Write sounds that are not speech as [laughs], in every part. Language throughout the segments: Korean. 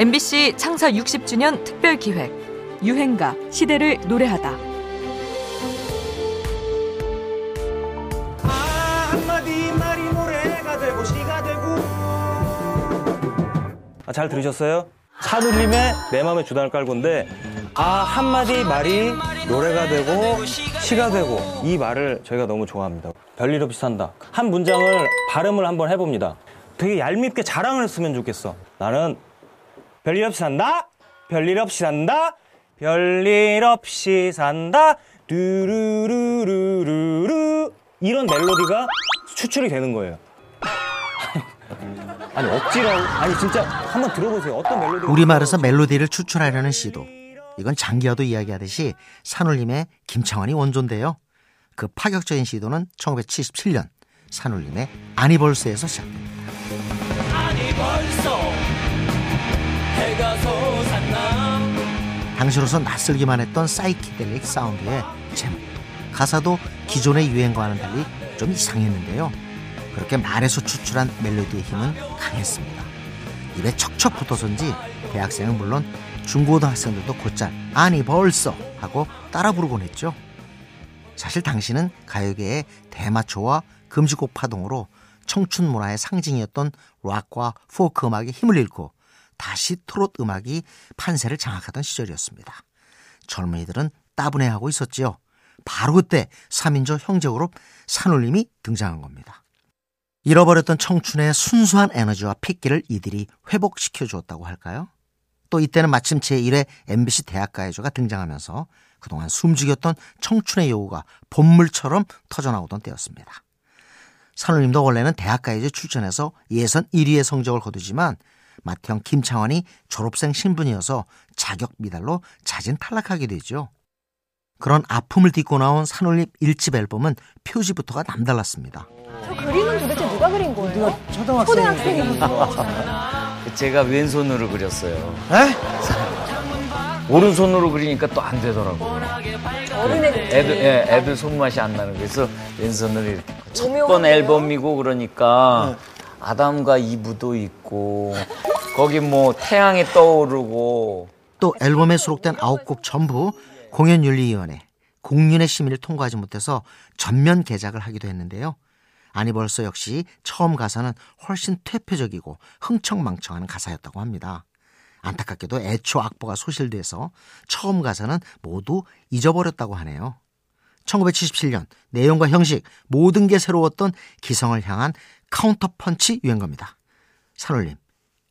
MBC 창사 60주년 특별 기획 유행가 시대를 노래하다. 아 잘 들으셨어요? 산울림의 내 맘의 주단을 깔고인데 아 한마디 말이 노래가 되고 시가 되고 이 말을 저희가 너무 좋아합니다. 별일 없이 산다. 한 문장을 발음을 한번 해봅니다. 되게 얄밉게 자랑을 쓰면 좋겠어. 나는 별일 없이 산다. 별일 없이 산다. 별일 없이 산다. 뚜루루루루루 이런 멜로디가 추출이 되는 거예요. [laughs] 아니 억지로 아니 진짜 한번 들어보세요. 어떤 멜로디 우리 말에서 멜로디를 추출하려는 시도. 이건 장기하도 이야기하듯이 산울림의 김창완이 원조인데요. 그 파격적인 시도는 1977년 산울림의 아니벌스에서 시작됩니다. 당시로서 낯설기만 했던 사이키델릭 사운드의 제목. 가사도 기존의 유행과는 달리 좀 이상했는데요. 그렇게 말에서 추출한 멜로디의 힘은 강했습니다. 입에 척척 붙어서인지 대학생은 물론 중고등학생들도 곧잘 아니 벌써 하고 따라 부르곤 했죠. 사실 당시는 가요계의 대마초와 금지곡 파동으로 청춘 문화의 상징이었던 락과 포크 음악이 힘을 잃고 다시 트롯 음악이 판세를 장악하던 시절이었습니다. 젊은이들은 따분해하고 있었지요. 바로 그때 3인조 형제그룹 산울림이 등장한 겁니다. 잃어버렸던 청춘의 순수한 에너지와 핏기를 이들이 회복시켜 주었다고 할까요? 또 이때는 마침 제1회 MBC 대학가요제가 등장하면서 그동안 숨죽였던 청춘의 요구가 본물처럼 터져나오던 때였습니다. 산울림도 원래는 대학가요제 출전해서 예선 1위의 성적을 거두지만 맏형 김창완이 졸업생 신분이어서 자격 미달로 자진 탈락하게 되죠. 그런 아픔을 딛고 나온 산울림 1집 앨범은 표지부터가 남달랐습니다. 저 그림은 도대체 누가 그린 거예요? 초등학생이. 제가 왼손으로 그렸어요. 에? 오른손으로 그리니까 또 안 되더라고요. 어른의. 애들, 예, 애들 손맛이 안 나는 거예요. 그래서 왼손으로 이렇게. 첫 번. 앨범이고 그러니까 아담과 이브도 있고 [laughs] 거기 뭐 태양이 떠오르고 또 앨범에 수록된 9곡 전부 공연윤리위원회 공윤의 심의를 통과하지 못해서 전면 개작을 하기도 했는데요. 아니 벌써 역시 처음 가사는 훨씬 퇴폐적이고 흥청망청한 가사였다고 합니다. 안타깝게도 애초 악보가 소실돼서 처음 가사는 모두 잊어버렸다고 하네요. 1977년 내용과 형식 모든 게 새로웠던 기성을 향한 카운터 펀치 유행가입니다. 산울림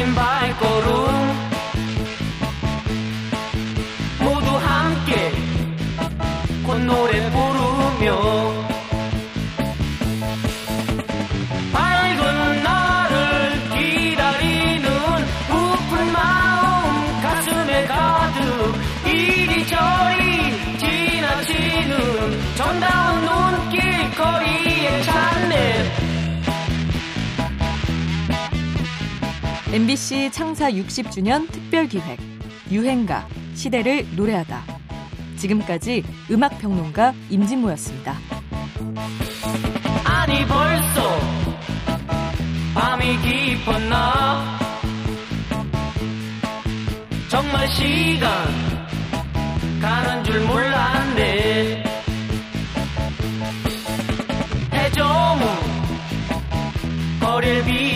아침 발걸음. 모두 함께 콧노래 부르 MBC 창사 60주년 특별기획 유행가 시대를 노래하다. 지금까지 음악평론가 임진모였습니다. 아니 벌써 밤이 깊었나 정말 시간 가는 줄 몰랐네 해저무 거릴 비